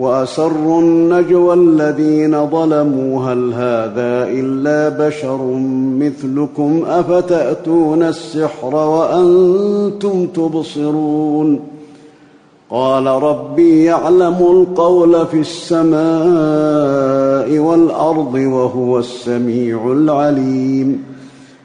وأسروا النجوى الذين ظلموا هل هذا إلا بشر مثلكم؟ أفتأتون السحر وأنتم تبصرون؟ قال ربي يعلم القول في السماء والأرض وهو السميع العليم.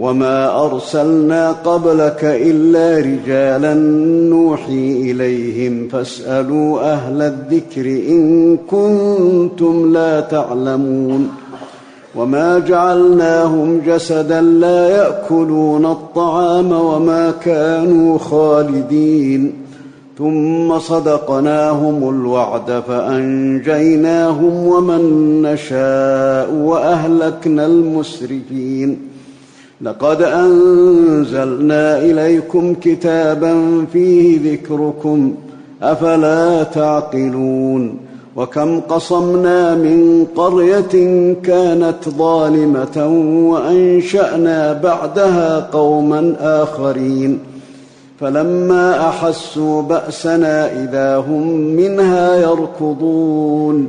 وما ارسلنا قبلك الا رجالا نوحي اليهم فاسالوا أهل الذكر ان كنتم لا تعلمون وما جعلناهم جسدا لا ياكلون الطعام وما كانوا خالدين ثم صدقناهم الوعد فانجيناهم ومن نشاء واهلكنا المسرفين لقد أنزلنا إليكم كتابا فيه ذكركم أفلا تعقلون؟ وكم قصمنا من قرية كانت ظالمة وأنشأنا بعدها قوما آخرين. فلما أحسوا بأسنا إذا هم منها يركضون.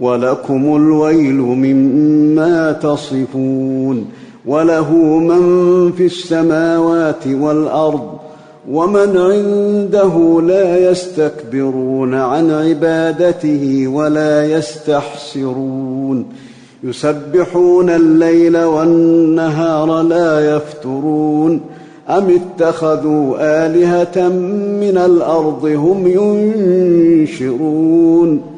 ولكم الويل مما تصفون وله من في السماوات والأرض ومن عنده لا يستكبرون عن عبادته ولا يستحسرون يسبحون الليل والنهار لا يفترون أم اتخذوا آلهة من الأرض هم ينشرون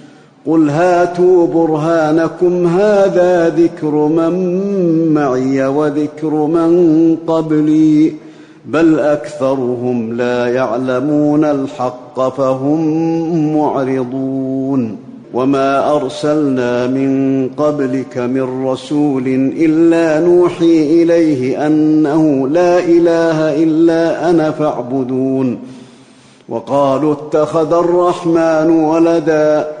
قل هاتوا برهانكم هذا ذكر من معي وذكر من قبلي بل اكثرهم لا يعلمون الحق فهم معرضون وما ارسلنا من قبلك من رسول الا نوحي اليه انه لا اله الا أنا فاعبدون وقالوا اتخذ الرحمن ولدا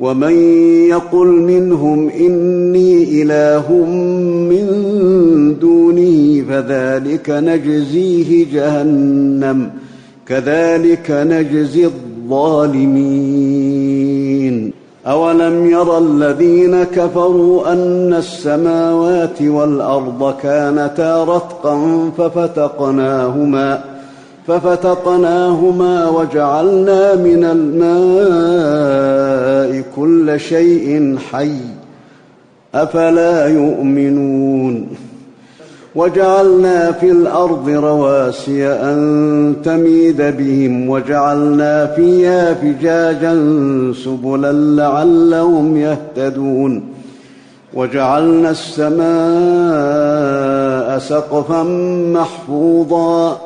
ومن يقل منهم اني اله من دونه فذلك نجزيه جهنم كذلك نجزي الظالمين اولم ير الذين كفروا ان السماوات والارض كانتا رتقا ففتقناهما ففتقناهما وجعلنا من الماء كل شيء حي أفلا يؤمنون وجعلنا في الأرض رواسي أن تميد بهم وجعلنا فيها فجاجا سبلا لعلهم يهتدون وجعلنا السماء سقفا محفوظا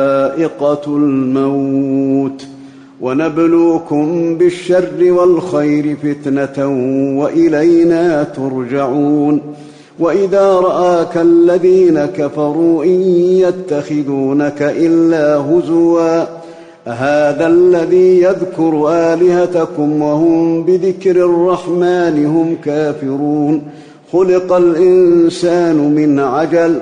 ذائقة الموت ونبلوكم بالشر والخير فتنة وإلينا ترجعون وإذا رآك الذين كفروا إن يتخذونك إلا هزوا هذا الذي يذكر آلهتكم وهم بذكر الرحمن هم كافرون خلق الإنسان من عجل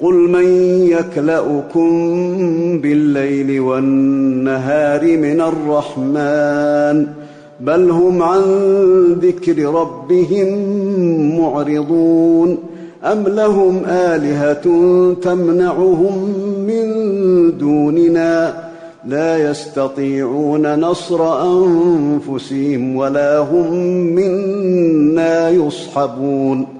قل من يكلاكم بالليل والنهار من الرحمن بل هم عن ذكر ربهم معرضون أم لهم آلهة تمنعهم من دوننا لا يستطيعون نصر أنفسهم ولا هم منا يصحبون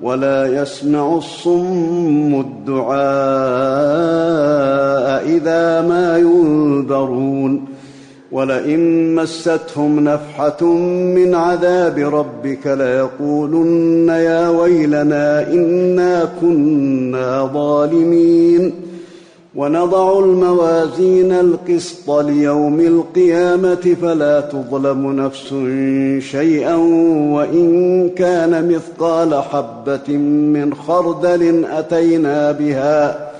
ولا يسمع الصم الدعاء إذا ما ينذرون ولئن مستهم نفحة من عذاب ربك ليقولن يا ويلنا إنا كنا ظالمين ونضع الموازين القسط ليوم القيامة فلا تظلم نفس شيئا وإن كان مثقال حبة من خردل أتينا بها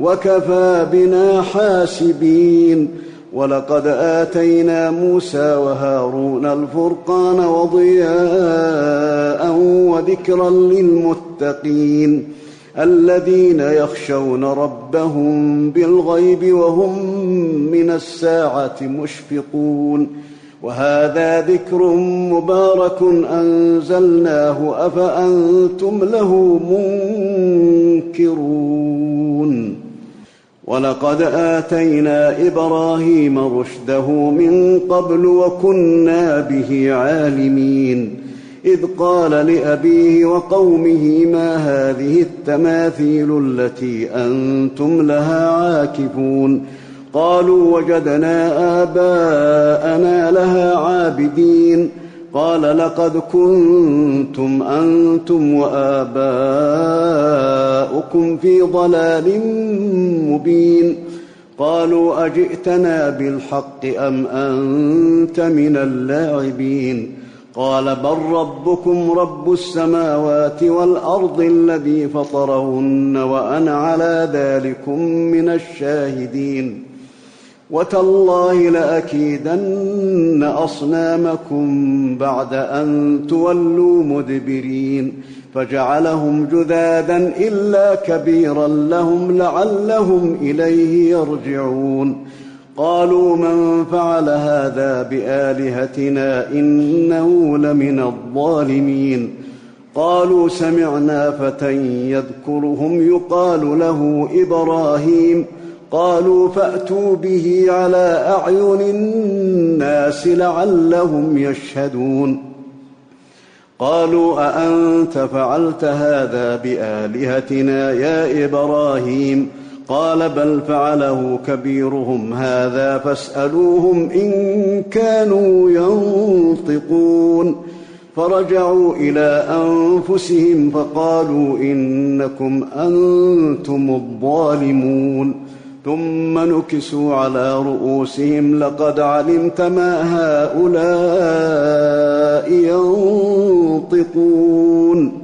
وكفى بنا حاسبين ولقد آتينا موسى وهارون الفرقان وضياء وذكرا للمتقين الذين يخشون ربهم بالغيب وهم من الساعة مشفقون وهذا ذكر مبارك أنزلناه أفأنتم له منكرون ولقد آتينا إبراهيم رشده من قبل وكنا به عالمين إذ قال لأبيه وقومه ما هذه التماثيل التي أنتم لها عاكفون؟ قالوا وجدنا آباءنا لها عابدين. قال لقد كنتم أنتم وآباؤكم في ضلال مبين. قالوا أجئتنا بالحق أم أنت من اللاعبين؟ قال بل ربكم رب السماوات والأرض الذي فطرهن وأنا على ذلكم من الشاهدين. وتالله لأكيدن أصنامكم بعد أن تولوا مدبرين. فجعلهم جذاذا إلا كبيرا لهم لعلهم إليه يرجعون. قالوا من فعل هذا بآلهتنا إنه لمن الظالمين. قالوا سمعنا فتى يذكرهم يقال له إبراهيم. قالوا فأتوا به على أعين الناس لعلهم يشهدون. قالوا أأنت فعلت هذا بآلهتنا يا إبراهيم؟ قال بل فعله كبيرهم هذا فاسألوهم إن كانوا ينطقون. فرجعوا إلى أنفسهم فقالوا إنكم أنتم الظالمون. ثم نكسوا على رؤوسهم لقد علمت ما هؤلاء ينطقون.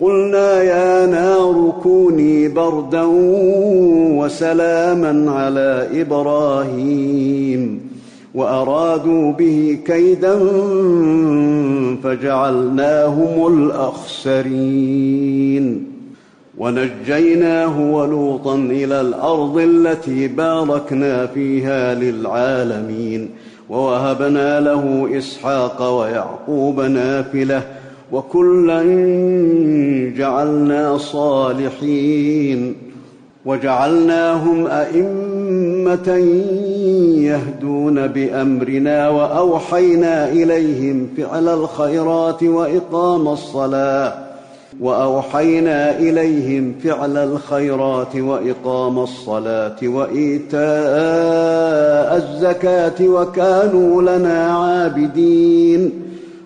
قلنا يا نار كوني بردا وسلاما على إبراهيم وأرادوا به كيدا فجعلناهم الأخسرين ونجيناه ولوطا إلى الأرض التي باركنا فيها للعالمين ووهبنا له إسحاق ويعقوب نافلة وكلا جعلنا صالحين وجعلناهم أئمة يهدون بأمرنا وأوحينا إليهم فعل الخيرات وإقام الصلاة وأوحينا إليهم فعل الخيرات وإقام الصلاة وإيتاء الزكاة وكانوا لنا عابدين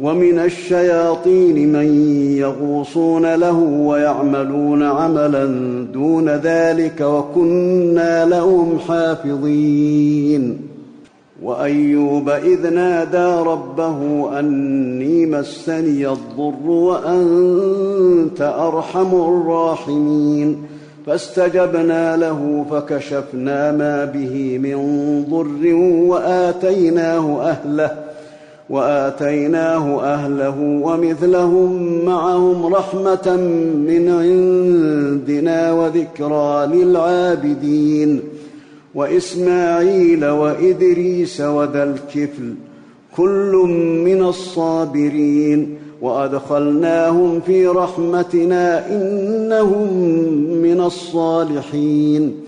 ومن الشياطين من يغوصون له ويعملون عملا دون ذلك وكنا لهم حافظين. وأيوب إذ نادى ربه أني مسني الضر وأنت أرحم الراحمين. فاستجبنا له فكشفنا ما به من ضر وآتيناه أهله. وآتيناه أهله ومثلهم معهم رحمة من عندنا وذكرى للعابدين وإسماعيل وإدريس وذا الكفل كل من الصابرين وأدخلناهم في رحمتنا إنهم من الصالحين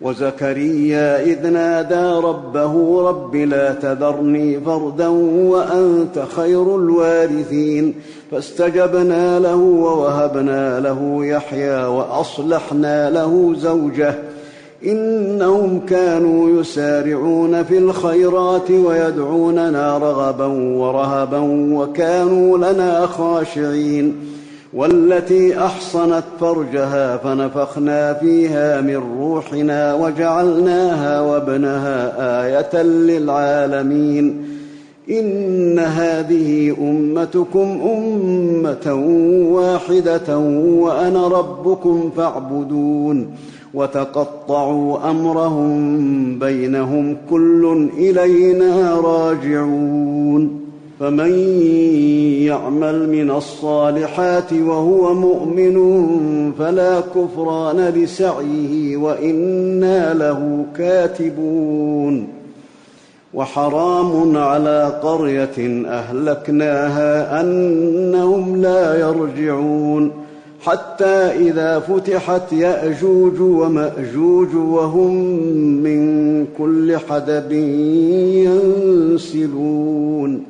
وزكريا إذ نادى ربه رب لا تذرني فردا وأنت خير الوارثين. فاستجبنا له ووهبنا له يحيى وأصلحنا له زوجه. إنهم كانوا يسارعون في الخيرات ويدعوننا رغبا ورهبا وكانوا لنا خاشعين. والتي أحصنت فرجها فنفخنا فيها من روحنا وجعلناها وابنها آية للعالمين. إن هذه أمتكم أمة واحدة وأنا ربكم فاعبدون. وتقطعوا أمرهم بينهم كل إلينا راجعون. فمن يعمل من الصالحات وهو مؤمن فلا كفران لسعيه وإنا له كاتبون. وحرام على قرية أهلكناها أنهم لا يرجعون. حتى إذا فتحت يأجوج ومأجوج وهم من كل حدب ينسلون.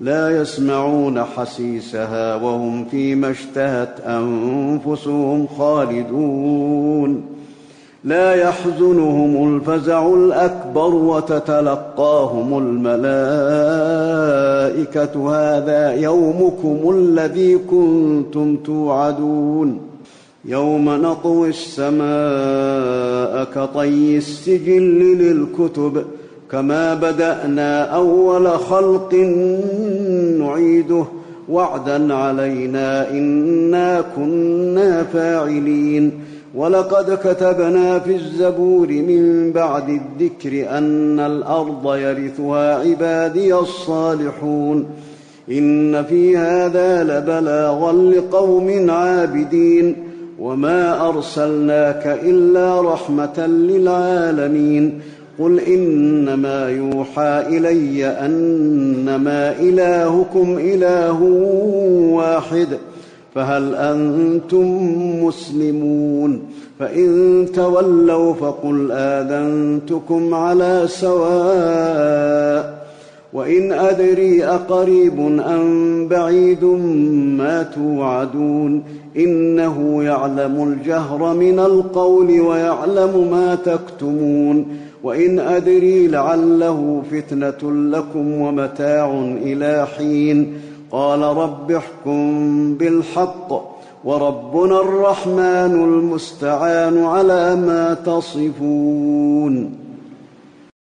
لا يسمعون حسيسها وهم فيما اشتهت أنفسهم خالدون. لا يحزنهم الفزع الأكبر وتتلقاهم الملائكة. هذا يومكم الذي كنتم توعدون. يوم نطوي السماء كطي السجل للكتب. كما بدأنا أول خلق نعيده وعدا علينا إنا كنا فاعلين. ولقد كتبنا في الزبور من بعد الذكر أن الأرض يرثها عبادي الصالحون. إن في هذا لبلاغا لقوم عابدين. وما أرسلناك إلا رحمة للعالمين. قل انما يوحى الي انما الهكم اله واحد فهل أنتم مسلمون فان تولوا فقل اذنتكم على سواء وان ادري اقريب ام بعيد ما توعدون انه يعلم الجهر من القول ويعلم ما تكتمون وإن أدري لعله فتنة لكم ومتاع إلى حين. قال رب احكم بالحق وربنا الرحمن المستعان على ما تصفون.